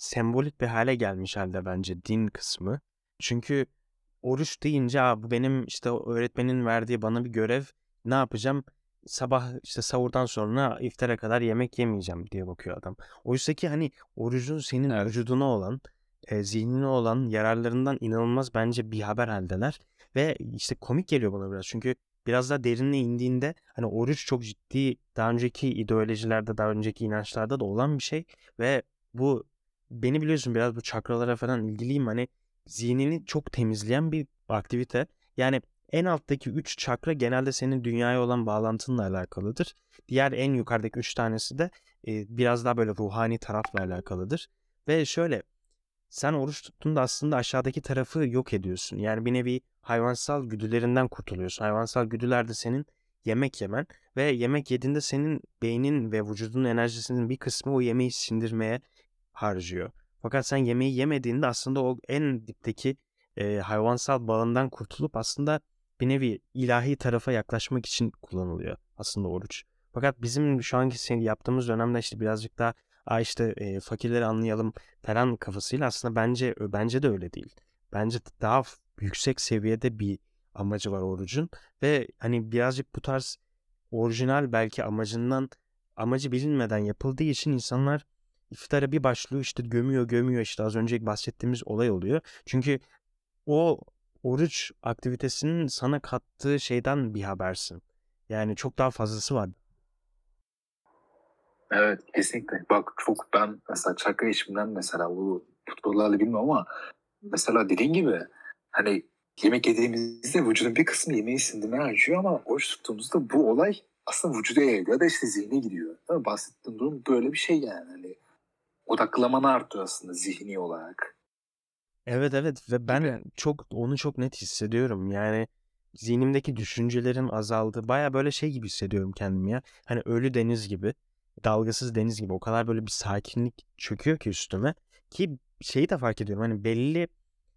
sembolik bir hale gelmiş halde bence din kısmı. Çünkü oruç deyince Aa, bu benim işte öğretmenin verdiği bana bir görev. Ne yapacağım? Sabah işte sahurdan sonra iftara kadar yemek yemeyeceğim diye bakıyor adam. Oysa ki hani orucun senin vücuduna olan, e, zihnine olan yararlarından inanılmaz bence bir haber haldeler. Ve işte komik geliyor bana biraz. Çünkü biraz daha derinine indiğinde hani oruç çok ciddi daha önceki ideolojilerde, daha önceki inançlarda da olan bir şey. Ve bu beni biliyorsun biraz bu çakralara falan ilgiliyim. Hani zihnini çok temizleyen bir aktivite. Yani en alttaki 3 çakra genelde senin dünyaya olan bağlantınla alakalıdır. Diğer en yukarıdaki 3 tanesi de e, biraz daha böyle ruhani tarafla alakalıdır. Ve şöyle sen oruç tuttuğunda aslında aşağıdaki tarafı yok ediyorsun. Yani bir nevi hayvansal güdülerinden kurtuluyorsun. Hayvansal güdüler de senin yemek yemen ve yemek yediğinde senin beynin ve vücudun enerjisinin bir kısmı o yemeği sindirmeye harcıyor. Fakat sen yemeği yemediğinde aslında o en dipteki e, hayvansal bağından kurtulup aslında bir nevi ilahi tarafa yaklaşmak için kullanılıyor aslında oruç. Fakat bizim şu anki yaptığımız dönemde işte birazcık daha Aa işte e, fakirleri anlayalım falan kafasıyla aslında bence bence de öyle değil. Bence daha yüksek seviyede bir amacı var orucun ve hani birazcık bu tarz orijinal belki amacından amacı bilinmeden yapıldığı için insanlar iftara bir başlıyor işte gömüyor gömüyor işte az önce bahsettiğimiz olay oluyor. Çünkü o oruç aktivitesinin sana kattığı şeyden bir habersin. Yani çok daha fazlası var. Evet kesinlikle. Bak çok ben mesela çakra işimden mesela bu futbollarla bilmiyorum ama mesela dediğin gibi hani yemek yediğimizde vücudun bir kısmı yemeği sindirmeye harcıyor ama oruç tuttuğumuzda bu olay aslında vücuda yayılıyor ya da işte zihne gidiyor. Bahsettiğin durum böyle bir şey yani. Hani odaklamanı artıyor aslında zihni olarak. Evet evet ve ben çok onu çok net hissediyorum. Yani zihnimdeki düşüncelerin azaldı. Baya böyle şey gibi hissediyorum kendimi ya. Hani ölü deniz gibi, dalgasız deniz gibi o kadar böyle bir sakinlik çöküyor ki üstüme. Ki şeyi de fark ediyorum. Hani belli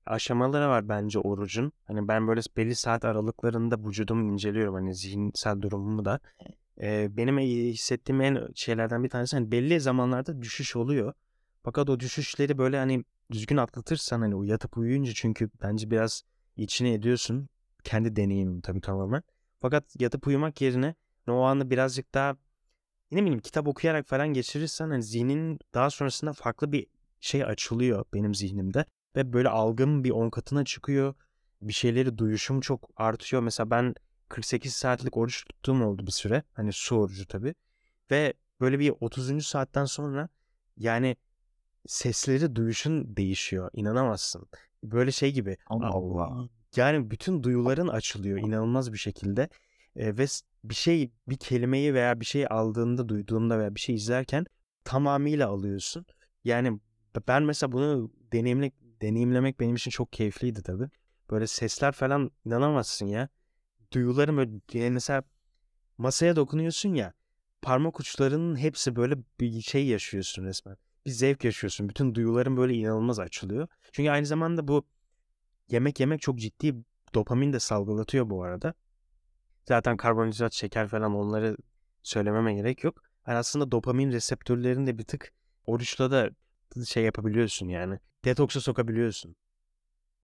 aşamaları var bence orucun. Hani ben böyle belli saat aralıklarında vücudumu inceliyorum. Hani zihinsel durumumu da. Ee, benim hissettiğim en şeylerden bir tanesi hani belli zamanlarda düşüş oluyor. Fakat o düşüşleri böyle hani düzgün atlatırsan hani o yatıp uyuyunca çünkü bence biraz içine ediyorsun. Kendi deneyimim tabii tamamen. Fakat yatıp uyumak yerine o anı birazcık daha ne bileyim kitap okuyarak falan geçirirsen hani zihnin daha sonrasında farklı bir şey açılıyor benim zihnimde. Ve böyle algım bir on katına çıkıyor. Bir şeyleri duyuşum çok artıyor. Mesela ben 48 saatlik oruç tuttuğum oldu bir süre. Hani su orucu tabii. Ve böyle bir 30. saatten sonra yani sesleri duyuşun değişiyor. İnanamazsın. Böyle şey gibi. Allah Allah. Yani bütün duyuların açılıyor inanılmaz bir şekilde. E, ve bir şey, bir kelimeyi veya bir şey aldığında, duyduğunda veya bir şey izlerken tamamıyla alıyorsun. Yani ben mesela bunu deneyimlemek, deneyimlemek benim için çok keyifliydi tabii. Böyle sesler falan inanamazsın ya. Duyularım böyle yani mesela masaya dokunuyorsun ya parmak uçlarının hepsi böyle bir şey yaşıyorsun resmen bir zevk yaşıyorsun. Bütün duyuların böyle inanılmaz açılıyor. Çünkü aynı zamanda bu yemek yemek çok ciddi dopamin de salgılatıyor bu arada. Zaten karbonhidrat, şeker falan onları söylememe gerek yok. Yani aslında dopamin reseptörlerini de bir tık oruçla da şey yapabiliyorsun yani. Detoksa sokabiliyorsun.